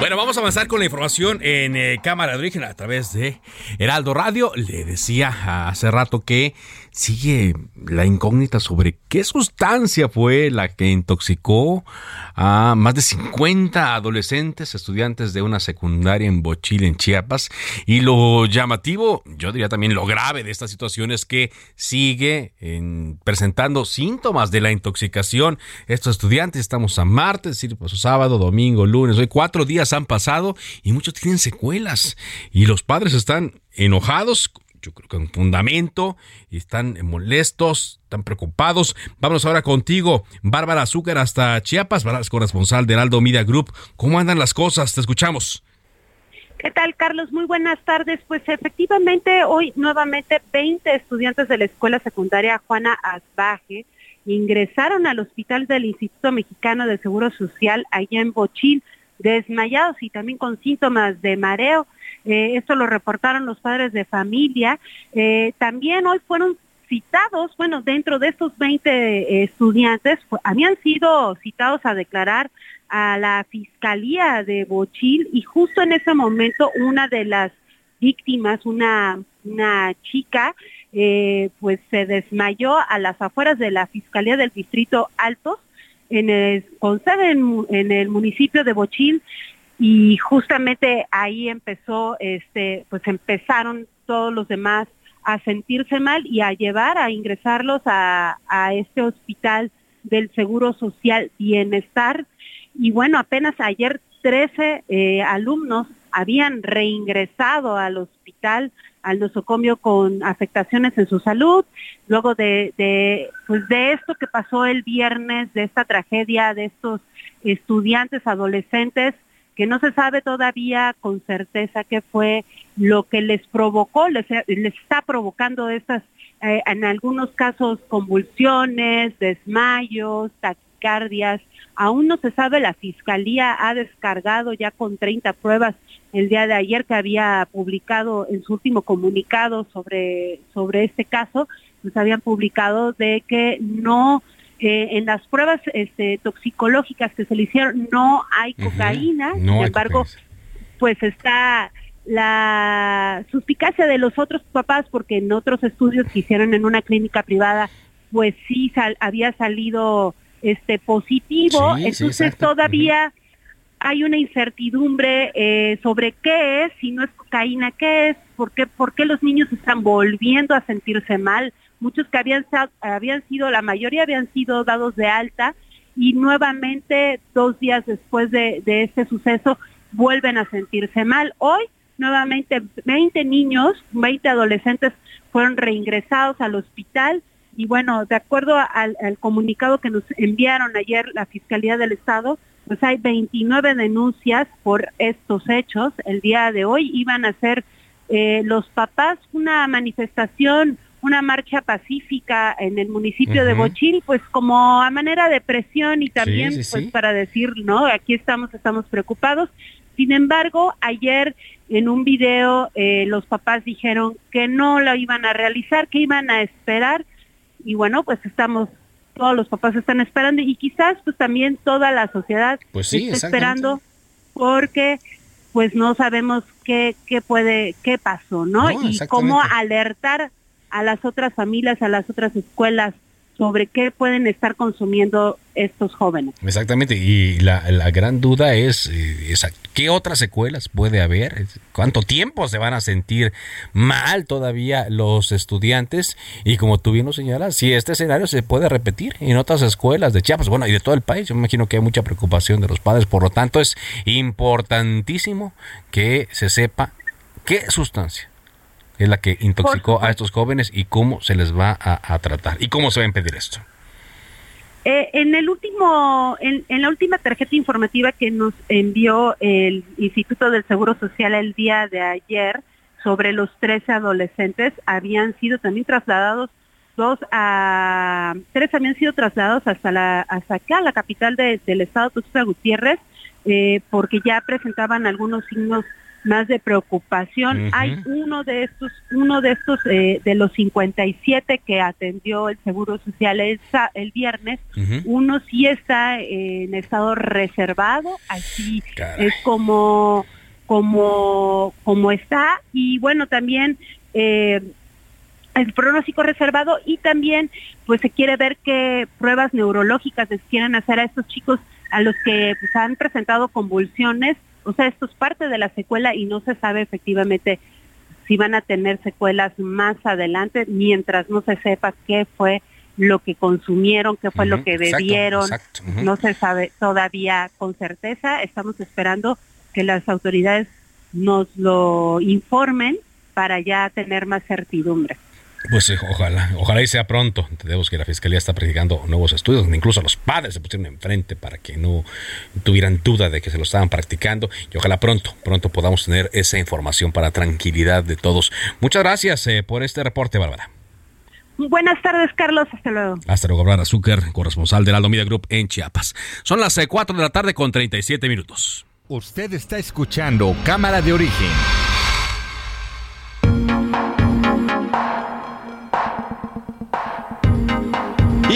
[SPEAKER 1] Bueno, vamos a avanzar con la información en eh, cámara de origen a través de Heraldo Radio. Le decía hace rato que sigue la incógnita sobre qué sustancia fue la que intoxicó a más de 50 adolescentes, estudiantes de una secundaria en Bochil, en Chiapas. Y lo llamativo, yo diría también lo grave de esta situación es que sigue en, presentando síntomas de la intoxicación. Estos estudiantes, estamos a martes, es decir, pues, sábado, domingo, lunes, hoy cuatro días han pasado y muchos tienen secuelas. Y los padres están enojados yo creo que un fundamento, y están molestos, están preocupados. Vamos ahora contigo, Bárbara Azúcar, hasta Chiapas, Bárbara corresponsal de Heraldo Media Group. ¿Cómo andan las cosas? Te escuchamos.
[SPEAKER 16] ¿Qué tal, Carlos? Muy buenas tardes. Pues efectivamente, hoy nuevamente 20 estudiantes de la escuela secundaria Juana Asbaje ingresaron al hospital del Instituto Mexicano de Seguro Social allá en Bochil, desmayados y también con síntomas de mareo. Eh, esto lo reportaron los padres de familia. Eh, también hoy fueron citados, bueno, dentro de estos 20 eh, estudiantes, habían sido citados a declarar a la Fiscalía de Bochil y justo en ese momento una de las víctimas, una, una chica, pues se desmayó a las afueras de la Fiscalía del Distrito Altos, en el, con sede en, en el municipio de Bochil, y justamente ahí empezó, este, pues empezaron todos los demás a sentirse mal y a llevar, a ingresarlos a, a este hospital del Seguro Social Bienestar. Y bueno, apenas ayer 13 eh, alumnos habían reingresado al hospital al nosocomio con afectaciones en su salud, luego de, de, pues de esto que pasó el viernes, de esta tragedia de estos estudiantes adolescentes, que no se sabe todavía con certeza qué fue lo que les provocó, les, está provocando estas, eh, en algunos casos, convulsiones, desmayos, taquicardias, aún no se sabe, la Fiscalía ha descargado ya con 30 pruebas el día de ayer que había publicado en su último comunicado sobre, sobre este caso, pues habían publicado de que no, eh, en las pruebas este, toxicológicas que se le hicieron no hay cocaína, sin embargo, pues está la suspicacia de los otros papás, porque en otros estudios que hicieron en una clínica privada, pues sí había salido este positivo, entonces todavía hay una incertidumbre eh, sobre qué es, si no es cocaína, qué es, por qué, por qué los niños están volviendo a sentirse mal. Muchos que habían, habían sido, la mayoría habían sido dados de alta y nuevamente dos días después de, este suceso vuelven a sentirse mal. Hoy nuevamente 20 niños, 20 adolescentes fueron reingresados al hospital y bueno, de acuerdo al, comunicado que nos enviaron ayer la Fiscalía del Estado, pues hay 29 denuncias por estos hechos. El día de hoy iban a hacer eh, los papás una manifestación, una marcha pacífica en el municipio de Bochil, pues como a manera de presión y también pues para decir, no, aquí estamos, estamos preocupados. Sin embargo, ayer en un video eh, los papás dijeron que no lo iban a realizar, que iban a esperar. Y bueno, pues estamos todos los papás están esperando y quizás pues también toda la sociedad
[SPEAKER 1] pues
[SPEAKER 16] está esperando porque pues no sabemos qué, qué puede, qué pasó, ¿no? y cómo alertar a las otras familias, a las otras escuelas sobre qué pueden estar consumiendo estos jóvenes.
[SPEAKER 1] Exactamente, y la, gran duda es, eh, ¿qué otras secuelas puede haber? ¿Cuánto tiempo se van a sentir mal todavía los estudiantes? Y como tú bien lo señalas, si este escenario se puede repetir en otras escuelas de Chiapas, bueno, y de todo el país, yo me imagino que hay mucha preocupación de los padres, por lo tanto es importantísimo que se sepa qué sustancia es la que intoxicó a estos jóvenes y cómo se les va a, tratar y cómo se va a impedir esto.
[SPEAKER 16] Eh, en el último, en, la última tarjeta informativa que nos envió el Instituto del Seguro Social el día de ayer sobre los 13 adolescentes, habían sido también trasladados dos a tres habían sido trasladados hasta la hasta acá la capital del estado Tuxtla Gutiérrez eh, porque ya presentaban algunos signos más de preocupación. Hay uno de estos, uno de estos eh, de los 57 que atendió el Seguro Social el, el viernes, uno sí está en estado reservado, así es como como como está. Y bueno también eh, el pronóstico reservado y también pues se quiere ver qué pruebas neurológicas les quieren hacer a estos chicos a los que pues, han presentado convulsiones o sea, esto es parte de la secuela y no se sabe efectivamente si van a tener secuelas más adelante mientras no se sepa qué fue lo que consumieron, qué fue lo que bebieron, no se sabe todavía con certeza. Estamos esperando que las autoridades nos lo informen para ya tener más certidumbre.
[SPEAKER 1] Pues ojalá, ojalá y sea pronto. Entendemos que la Fiscalía está practicando nuevos estudios, donde incluso los padres se pusieron enfrente para que no tuvieran duda de que se lo estaban practicando. Y ojalá pronto, pronto podamos tener esa información para tranquilidad de todos. Muchas gracias eh, por este reporte, Bárbara.
[SPEAKER 16] Buenas tardes, Carlos. Hasta luego.
[SPEAKER 1] Hasta luego, Bárbara Zucker, corresponsal del Aldo Media Group en Chiapas. Son las 4 eh, de la tarde con 37 minutos.
[SPEAKER 17] Usted está escuchando Cámara de Origen.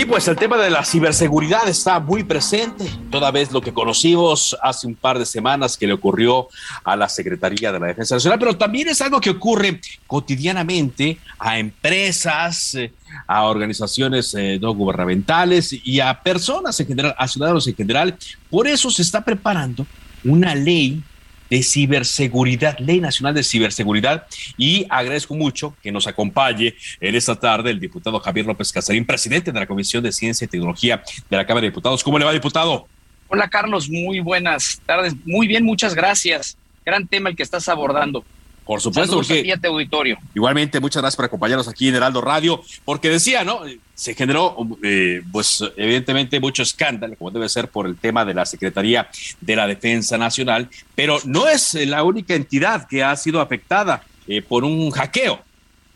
[SPEAKER 18] Pues el tema de la ciberseguridad está muy presente, toda vez lo que conocimos hace un par de semanas que le ocurrió a la Secretaría de la Defensa Nacional, pero también es algo que ocurre cotidianamente a empresas, eh, a organizaciones eh, no gubernamentales y a personas en general, a ciudadanos en general. Por eso se está preparando una ley de ciberseguridad, Ley Nacional de Ciberseguridad. Y agradezco mucho que nos acompañe en esta tarde el diputado Javier López Casarín, presidente de la Comisión de Ciencia y Tecnología de la Cámara de Diputados. ¿Cómo le va, diputado?
[SPEAKER 19] Hola Carlos, muy buenas tardes. Muy bien, muchas gracias. Gran tema el que estás abordando.
[SPEAKER 18] Por supuesto,
[SPEAKER 19] porque auditorio.
[SPEAKER 18] Igualmente, muchas gracias por acompañarnos aquí en Heraldo Radio, porque decía, ¿no? Se generó, eh, pues, evidentemente, mucho escándalo, como debe ser por el tema de la Secretaría de la Defensa Nacional, pero no es la única entidad que ha sido afectada eh, por un hackeo.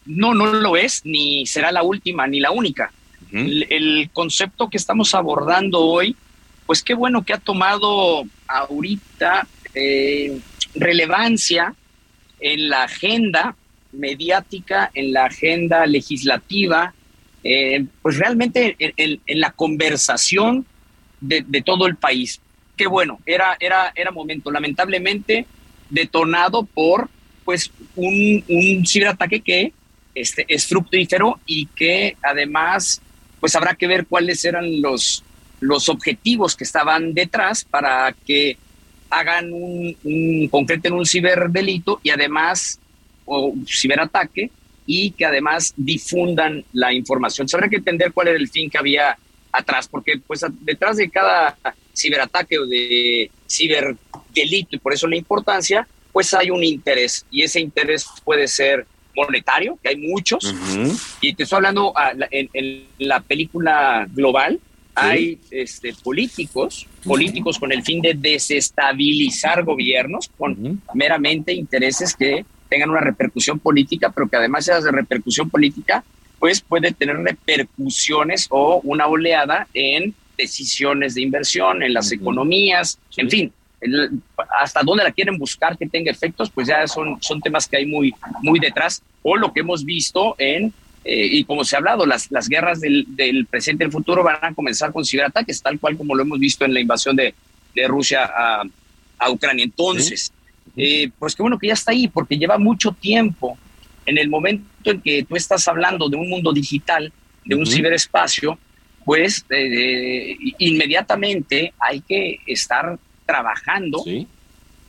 [SPEAKER 19] No, no lo es, ni será la última, ni la única. el, concepto que estamos abordando hoy, pues qué bueno que ha tomado ahorita eh, relevancia en la agenda mediática, en la agenda legislativa, eh, pues realmente en, la conversación de, todo el país. Qué bueno, era, era, era momento, lamentablemente detonado por pues un, un ciberataque que este, es fructífero y que además pues habrá que ver cuáles eran los, los objetivos que estaban detrás para que hagan un, un concreten un ciberdelito y además, o ciberataque, y que además difundan la información. Se habrá que entender cuál era el fin que había atrás, porque pues detrás de cada ciberataque o de ciberdelito, y por eso la importancia, pues hay un interés, y ese interés puede ser monetario, que hay muchos, y te estoy hablando ah, en, en la película global, hay este, políticos, políticos con el fin de desestabilizar gobiernos, con meramente intereses que tengan una repercusión política, pero que además de repercusión política, pues puede tener repercusiones o una oleada en decisiones de inversión, en las economías, en fin, hasta dónde la quieren buscar que tenga efectos, pues ya son, son temas que hay muy, muy detrás, o lo que hemos visto en eh, y como se ha hablado, las, las guerras del, del, presente y el futuro van a comenzar con ciberataques, tal cual como lo hemos visto en la invasión de, de Rusia a, a, Ucrania. Entonces, eh, pues qué bueno que ya está ahí, porque lleva mucho tiempo. En el momento en que tú estás hablando de un mundo digital, de un ciberespacio, pues eh, inmediatamente hay que estar trabajando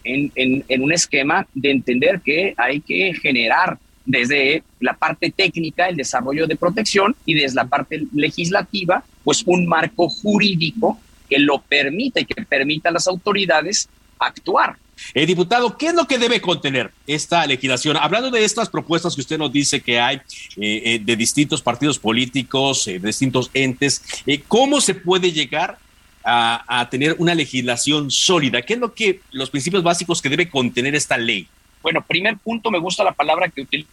[SPEAKER 19] en, en, en un esquema de entender que hay que generar desde la parte técnica, el desarrollo de protección y desde la parte legislativa, pues un marco jurídico que lo permita y que permita a las autoridades actuar.
[SPEAKER 18] Eh, diputado, ¿qué es lo que debe contener esta legislación? Hablando de estas propuestas que usted nos dice que hay eh, eh, de distintos partidos políticos, de distintos entes, ¿cómo se puede llegar a, tener una legislación sólida? ¿Qué es lo que los principios básicos que debe contener esta ley?
[SPEAKER 19] Bueno, primer punto, me gusta la palabra que utiliza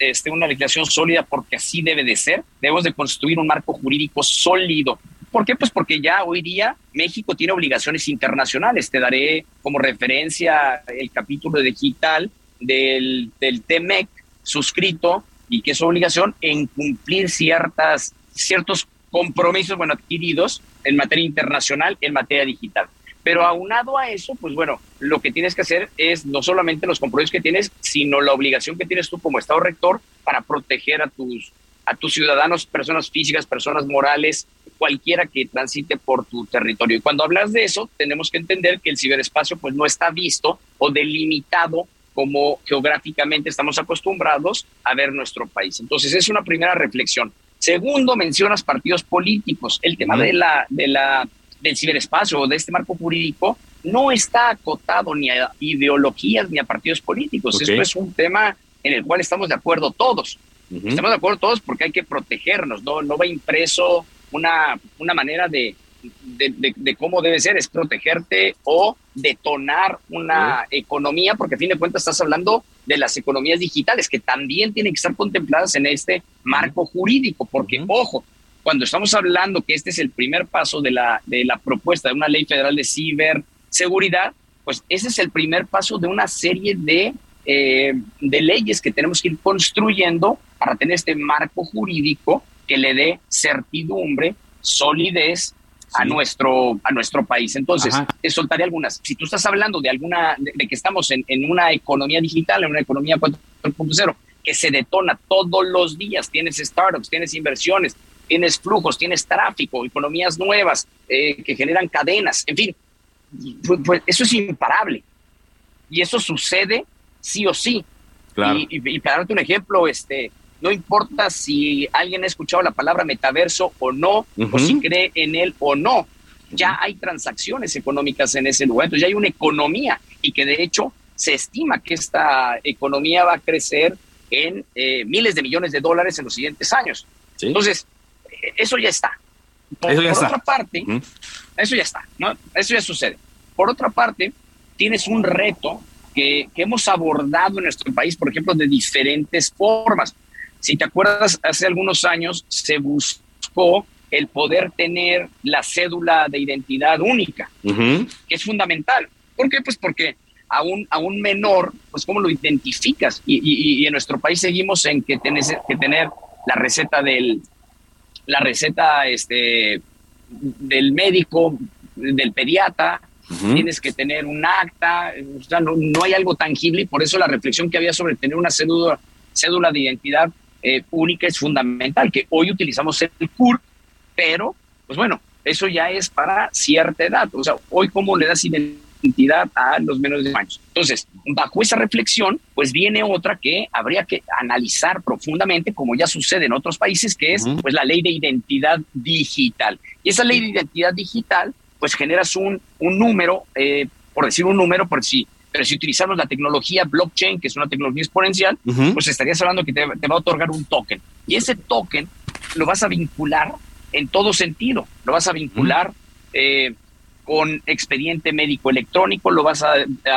[SPEAKER 19] este, una legislación sólida porque así debe de ser. Debemos de construir un marco jurídico sólido. ¿Por qué? Pues porque ya hoy día México tiene obligaciones internacionales. Te daré como referencia el capítulo digital del, del TEMEC suscrito y que es obligación en cumplir ciertas, ciertos compromisos bueno, adquiridos en materia internacional, en materia digital. Pero aunado a eso, pues bueno, lo que tienes que hacer es no solamente los compromisos que tienes, sino la obligación que tienes tú como Estado rector para proteger a tus, a tus ciudadanos, personas físicas, personas morales, cualquiera que transite por tu territorio. Y cuando hablas de eso, tenemos que entender que el ciberespacio pues no está visto o delimitado como geográficamente estamos acostumbrados a ver nuestro país. Entonces, es una primera reflexión. Segundo, mencionas partidos políticos. El tema de la, de la del ciberespacio o de este marco jurídico no está acotado ni a ideologías ni a partidos políticos. Esto es un tema en el cual estamos de acuerdo todos. Estamos de acuerdo todos porque hay que protegernos, no, no va impreso una, una manera de, de, cómo debe ser, es protegerte o detonar una economía, porque a fin de cuentas estás hablando de las economías digitales que también tienen que estar contempladas en este marco jurídico, porque, ojo, cuando estamos hablando que este es el primer paso de la, de la propuesta de una ley federal de ciberseguridad, pues ese es el primer paso de una serie de, eh, de leyes que tenemos que ir construyendo para tener este marco jurídico que le dé certidumbre, solidez a nuestro a nuestro país. Entonces, te soltaré algunas. Si tú estás hablando de alguna de, que estamos en, en, una economía digital, en una economía 4.0 que se detona todos los días, tienes startups, tienes inversiones, tienes flujos, tienes tráfico, economías nuevas eh, que generan cadenas, en fin, pues, pues, eso es imparable. Y eso sucede sí o sí. Y, para darte un ejemplo, este, no importa si alguien ha escuchado la palabra metaverso o no, o si cree en él o no. ya hay transacciones económicas en ese lugar, entonces ya hay una economía y que de hecho se estima que esta economía va a crecer en eh, miles de millones de dólares en los siguientes años. Entonces, eso ya está. Por, otra parte, eso ya está, ¿no? Eso ya sucede. Por otra parte, tienes un reto que, que hemos abordado en nuestro país, por ejemplo, de diferentes formas. Si te acuerdas, hace algunos años se buscó el poder tener la cédula de identidad única, que es fundamental. ¿Por qué? Pues porque a un, a un menor, pues cómo lo identificas. Y, en nuestro país seguimos en que tienes que tener la receta del, la receta este, del médico, del pediatra, tienes que tener un acta, o sea, no, no, hay algo tangible y por eso la reflexión que había sobre tener una cédula, cédula de identidad eh, única es fundamental, que hoy utilizamos el CUR, pero, pues bueno, eso ya es para cierta edad. O sea, hoy cómo le das identidad a los menores de años. Entonces, bajo esa reflexión, pues viene otra que habría que analizar profundamente, como ya sucede en otros países, que es pues la ley de identidad digital. Y esa ley de identidad digital, pues generas un, un número, eh, por decir un número, por si pero si utilizamos la tecnología blockchain, que es una tecnología exponencial, pues estarías hablando que te, va a otorgar un token. Y ese token lo vas a vincular en todo sentido. Lo vas a vincular eh, con expediente médico electrónico, lo vas a,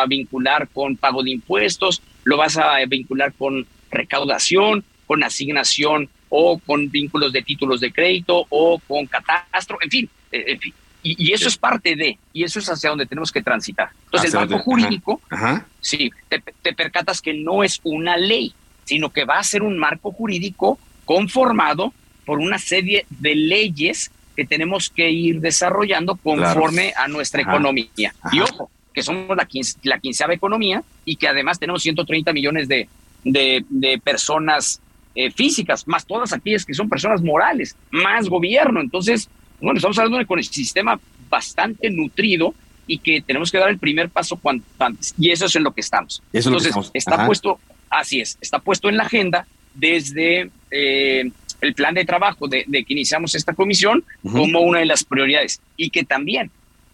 [SPEAKER 19] vincular con pago de impuestos, lo vas a vincular con recaudación, con asignación o con vínculos de títulos de crédito o con catastro, en fin, eh, en fin. Y, eso es parte de, y eso es hacia donde tenemos que transitar. Entonces, el marco jurídico, sí, te, percatas que no es una ley, sino que va a ser un marco jurídico conformado por una serie de leyes que tenemos que ir desarrollando conforme a nuestra economía. Y ojo, que somos la, la quinceava economía y que además tenemos 130 millones de, de, personas eh, físicas, más todas aquellas que son personas morales, más gobierno. Entonces, bueno, estamos hablando de un ecosistema bastante nutrido y que tenemos que dar el primer paso cuanto antes. Y eso es en lo que estamos. Entonces, está puesto, así es, está puesto en la agenda desde eh, el plan de trabajo de, que iniciamos esta comisión como una de las prioridades. Y que también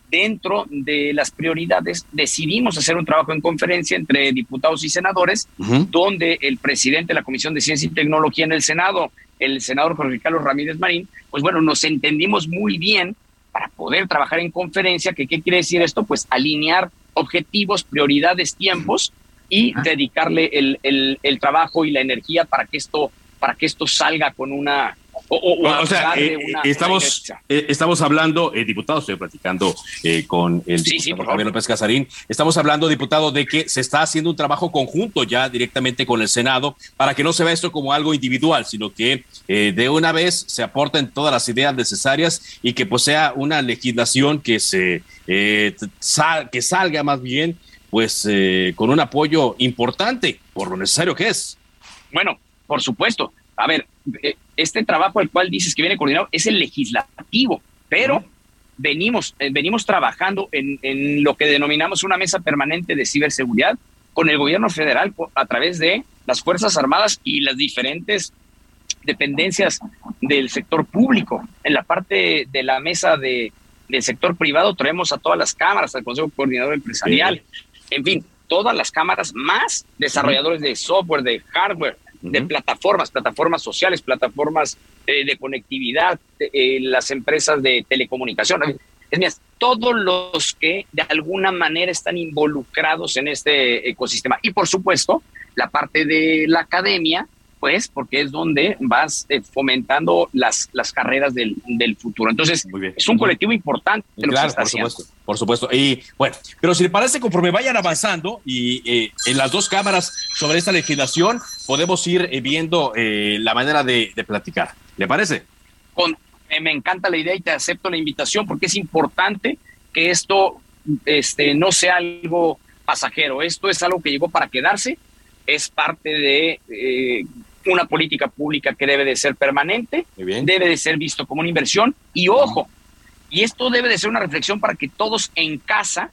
[SPEAKER 19] dentro de las prioridades decidimos hacer un trabajo en conferencia entre diputados y senadores, donde el presidente de la Comisión de Ciencia y Tecnología en el Senado, el senador Jorge Carlos Ramírez Marín, pues bueno, nos entendimos muy bien para poder trabajar en conferencia, que qué quiere decir esto, pues alinear objetivos, prioridades, tiempos y dedicarle el, el, el trabajo y la energía para que esto para que esto salga con una
[SPEAKER 18] o, sea, eh, estamos, eh, estamos hablando, eh, diputado, estoy platicando con el diputado Javier López Casarín, estamos hablando, diputado, de que se está haciendo un trabajo conjunto ya directamente con el Senado para que no se vea esto como algo individual, sino que de una vez se aporten todas las ideas necesarias y que pues sea una legislación que se que salga más bien pues con un apoyo importante por lo necesario que es.
[SPEAKER 19] Bueno, por supuesto. A ver, este trabajo al cual dices que viene coordinado es el legislativo, pero venimos, eh, venimos trabajando en, lo que denominamos una mesa permanente de ciberseguridad con el gobierno federal a través de las Fuerzas Armadas y las diferentes dependencias del sector público. En la parte de la mesa de, del sector privado traemos a todas las cámaras, al Consejo Coordinador Empresarial, en fin, todas las cámaras más desarrolladores de software, de hardware, de plataformas, plataformas sociales, plataformas eh, de conectividad, eh, las empresas de telecomunicación. Es más, todos los que de alguna manera están involucrados en este ecosistema. Y por supuesto, la parte de la academia, pues, porque es donde vas eh, fomentando las, las carreras del, del futuro. Entonces, es un colectivo importante.
[SPEAKER 18] claro, por supuesto, por supuesto. Y bueno, pero si le parece, conforme vayan avanzando y eh, en las dos cámaras sobre esta legislación, podemos ir eh, viendo la manera de, de, platicar. ¿Le parece?
[SPEAKER 19] Con, me encanta la idea y te acepto la invitación porque es importante que esto este, no sea algo pasajero. Esto es algo que llegó para quedarse es parte de una política pública que debe de ser permanente, debe de ser visto como una inversión y ojo, y esto debe de ser una reflexión para que todos en casa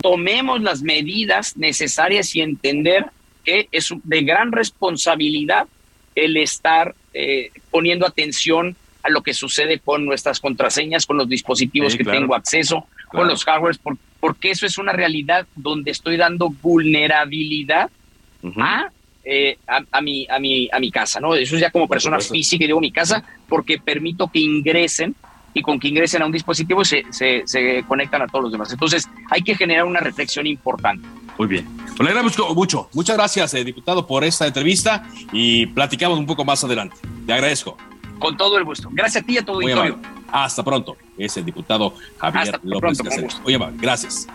[SPEAKER 19] tomemos las medidas necesarias y entender que es de gran responsabilidad el estar eh, poniendo atención a lo que sucede con nuestras contraseñas, con los dispositivos que tengo acceso, con los hardwares, porque eso es una realidad donde estoy dando vulnerabilidad eh, a, a, mi, a, mi, a mi casa, ¿no? Eso es ya como persona física y digo mi casa, porque permito que ingresen y con que ingresen a un dispositivo se, se, se conectan a todos los demás. Entonces hay que generar una reflexión importante.
[SPEAKER 18] Muy bien. Pues le agradezco mucho. Muchas gracias, eh, diputado, por esta entrevista y platicamos un poco más adelante. Te agradezco.
[SPEAKER 19] Con todo el gusto. Gracias a ti y a todo el auditorio.
[SPEAKER 18] Hasta pronto. Es el diputado Javier Hasta López Cáceres. Oye, gracias.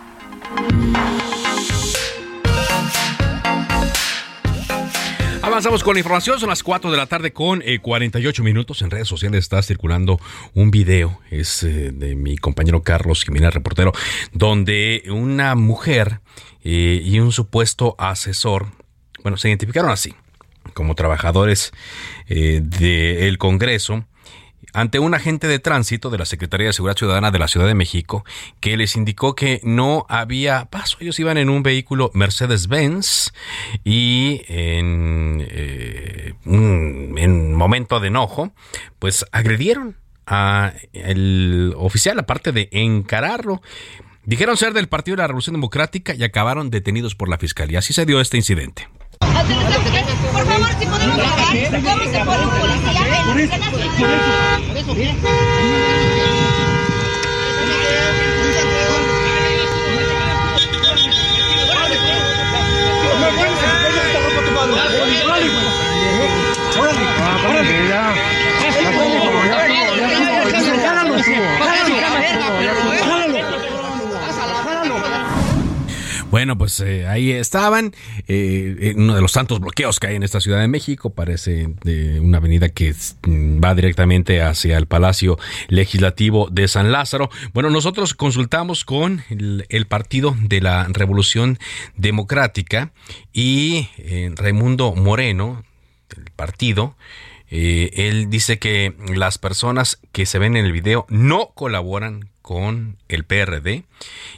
[SPEAKER 1] Avanzamos con la información, son las 4 de la tarde con 48 eh, minutos. En redes sociales está circulando un video, es eh, de mi compañero Carlos Jiménez, reportero, donde una mujer eh, y un supuesto asesor, bueno, se identificaron así, como trabajadores del Congreso, ante un agente de tránsito de la Secretaría de Seguridad Ciudadana de la Ciudad de México que les indicó que no había paso. Ellos iban en un vehículo Mercedes-Benz y en, eh, en momento de enojo, pues agredieron a oficial, aparte de encararlo. Dijeron ser del Partido de la Revolución Democrática y acabaron detenidos por la Fiscalía. Así se dio este incidente. Por favor, si podemos grabar cómo se pone un policía bueno, pues eh, ahí estaban, eh, uno de los tantos bloqueos que hay en esta Ciudad de México, parece una avenida que mm, va directamente hacia el Palacio Legislativo de San Lázaro. Bueno, nosotros consultamos con el, Partido de la Revolución Democrática y eh, Raimundo Moreno, del partido, él dice que las personas que se ven en el video no colaboran con el PRD.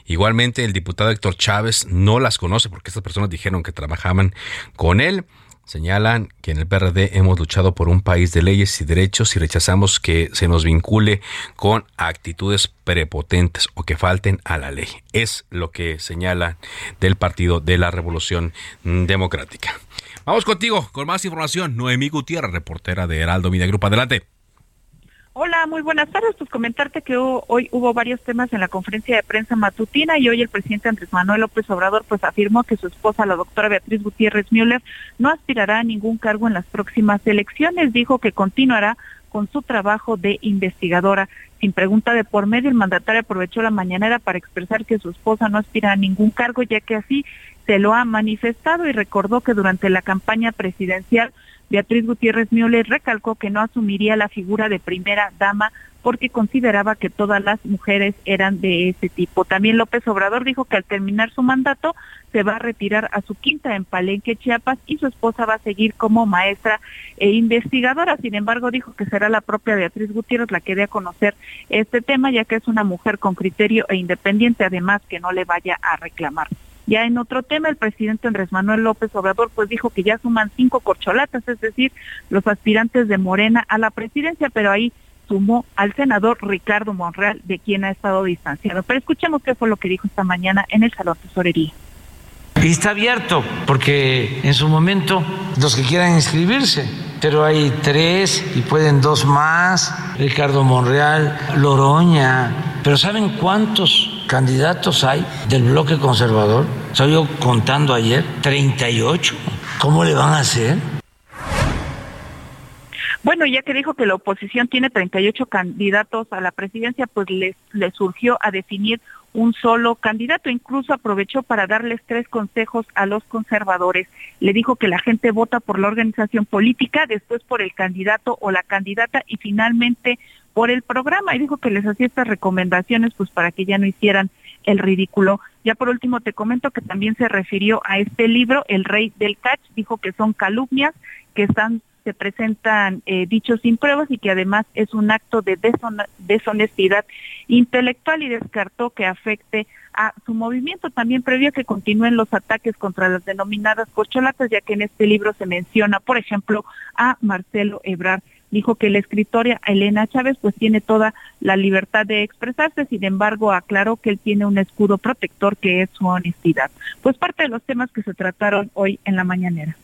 [SPEAKER 1] Igualmente el diputado Héctor Chávez no las conoce porque estas personas dijeron que trabajaban con él. Señalan que en el PRD hemos luchado por un país de leyes y derechos y rechazamos que se nos vincule con actitudes prepotentes o que falten a la ley. Es lo que señala del Partido de la Revolución Democrática. Vamos contigo con más información. Noemí Gutiérrez, reportera de Heraldo Media Group. Adelante.
[SPEAKER 20] Hola, muy buenas tardes. Pues comentarte que hoy hubo varios temas en la conferencia de prensa matutina y hoy el presidente Andrés Manuel López Obrador pues afirmó que su esposa, la doctora Beatriz Gutiérrez Müller, no aspirará a ningún cargo en las próximas elecciones. Dijo que continuará con su trabajo de investigadora. Sin pregunta de por medio, el mandatario aprovechó la mañanera para expresar que su esposa no aspira a ningún cargo, ya que así se lo ha manifestado y recordó que durante la campaña presidencial Beatriz Gutiérrez Müller recalcó que no asumiría la figura de primera dama porque consideraba que todas las mujeres eran de ese tipo. También López Obrador dijo que al terminar su mandato se va a retirar a su quinta en Palenque, Chiapas, y su esposa va a seguir como maestra e investigadora. Sin embargo, dijo que será la propia Beatriz Gutiérrez la que dé a conocer este tema, ya que es una mujer con criterio e independiente, además que no le vaya a reclamar. Ya en otro tema, el presidente Andrés Manuel López Obrador pues dijo que ya suman cinco corcholatas, es decir, los aspirantes de Morena a la presidencia, pero ahí sumó al senador Ricardo Monreal, de quien ha estado distanciado. Pero escuchemos qué fue lo que dijo esta mañana en el Salón Tesorería.
[SPEAKER 21] Y está abierto, porque en su momento los que quieran inscribirse, pero hay tres y pueden dos más, Ricardo Monreal, Loroña, pero ¿saben cuántos candidatos hay del bloque conservador? Estoy yo contando ayer, 38. ¿Cómo le van a hacer?
[SPEAKER 20] Bueno, ya que dijo que la oposición tiene 38 candidatos a la presidencia, pues le surgió a definir un solo candidato. Incluso aprovechó para darles tres consejos a los conservadores. Le dijo que la gente vota por la organización política, después por el candidato o la candidata y finalmente por el programa y dijo que les hacía estas recomendaciones pues para que ya no hicieran el ridículo. Ya por último te comento que también se refirió a este libro, El Rey del Catch, dijo que son calumnias que están se presentan eh, dichos sin pruebas y que además es un acto de deshonestidad intelectual y descartó que afecte a su movimiento. También previó que continúen los ataques contra las denominadas corcholatas, ya que en este libro se menciona, por ejemplo, a Marcelo Ebrard dijo que la escritora Elena Chávez pues tiene toda la libertad de expresarse, sin embargo aclaró que él tiene un escudo protector que es su honestidad. Pues parte de los temas que se trataron hoy en la mañanera.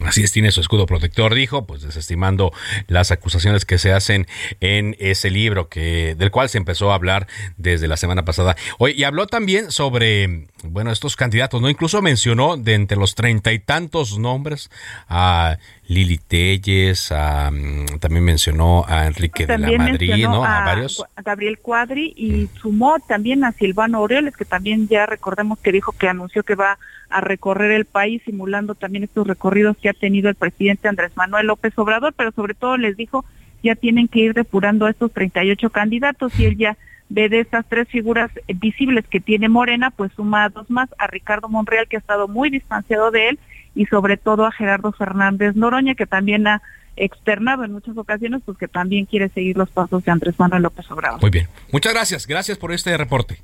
[SPEAKER 1] Así es, tiene su escudo protector, dijo, pues desestimando las acusaciones que se hacen en ese libro que del cual se empezó a hablar desde la semana pasada. Hoy y habló también sobre, bueno, estos candidatos, ¿no? Incluso mencionó de entre los treinta y tantos nombres a Lili Telles, mm, también mencionó a Enrique de la Madrid, ¿no?
[SPEAKER 20] A,
[SPEAKER 1] varios.
[SPEAKER 20] Gabriel Cuadri y sumó también a Silvano Aureoles, que también ya recordemos que dijo que anunció que va a recorrer el país, simulando también estos recorridos que ha tenido el presidente Andrés Manuel López Obrador, pero sobre todo les dijo ya tienen que ir depurando a estos 38 candidatos y él ya ve de estas tres figuras visibles que tiene Morena, pues suma a dos más, a Ricardo Monreal, que ha estado muy distanciado de él, y sobre todo a Gerardo Fernández Noroña, que también ha externado en muchas ocasiones, pues que también quiere seguir los pasos de Andrés Manuel López Obrador.
[SPEAKER 1] Muy bien. Muchas gracias. Gracias por este reporte.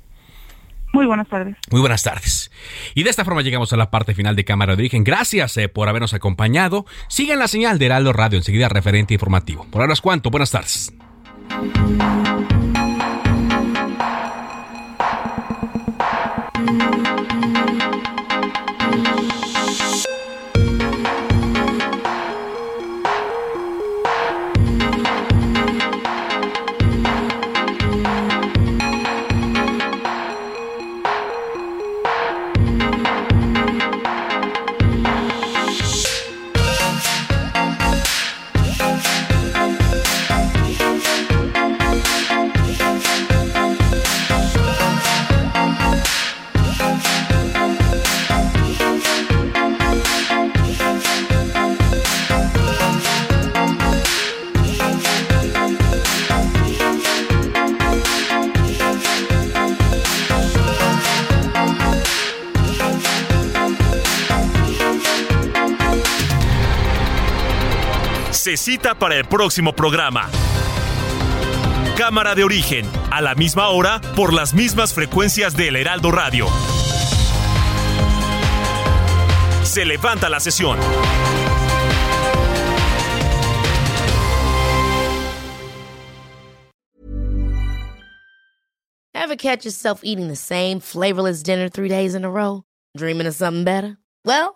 [SPEAKER 20] Muy buenas tardes.
[SPEAKER 1] Muy buenas tardes. Y de esta forma llegamos a la parte final de Cámara de Origen. Gracias eh, por habernos acompañado. Sigan la señal de Heraldo Radio, enseguida referente informativo. Por ahora es cuanto. Buenas tardes.
[SPEAKER 13] Cita para el próximo programa. Cámara de origen, a la misma hora, por las mismas frecuencias del Heraldo Radio. Se levanta la sesión.
[SPEAKER 22] Ever catch yourself eating the same flavorless dinner three days in a row? Dreaming of something better? Well,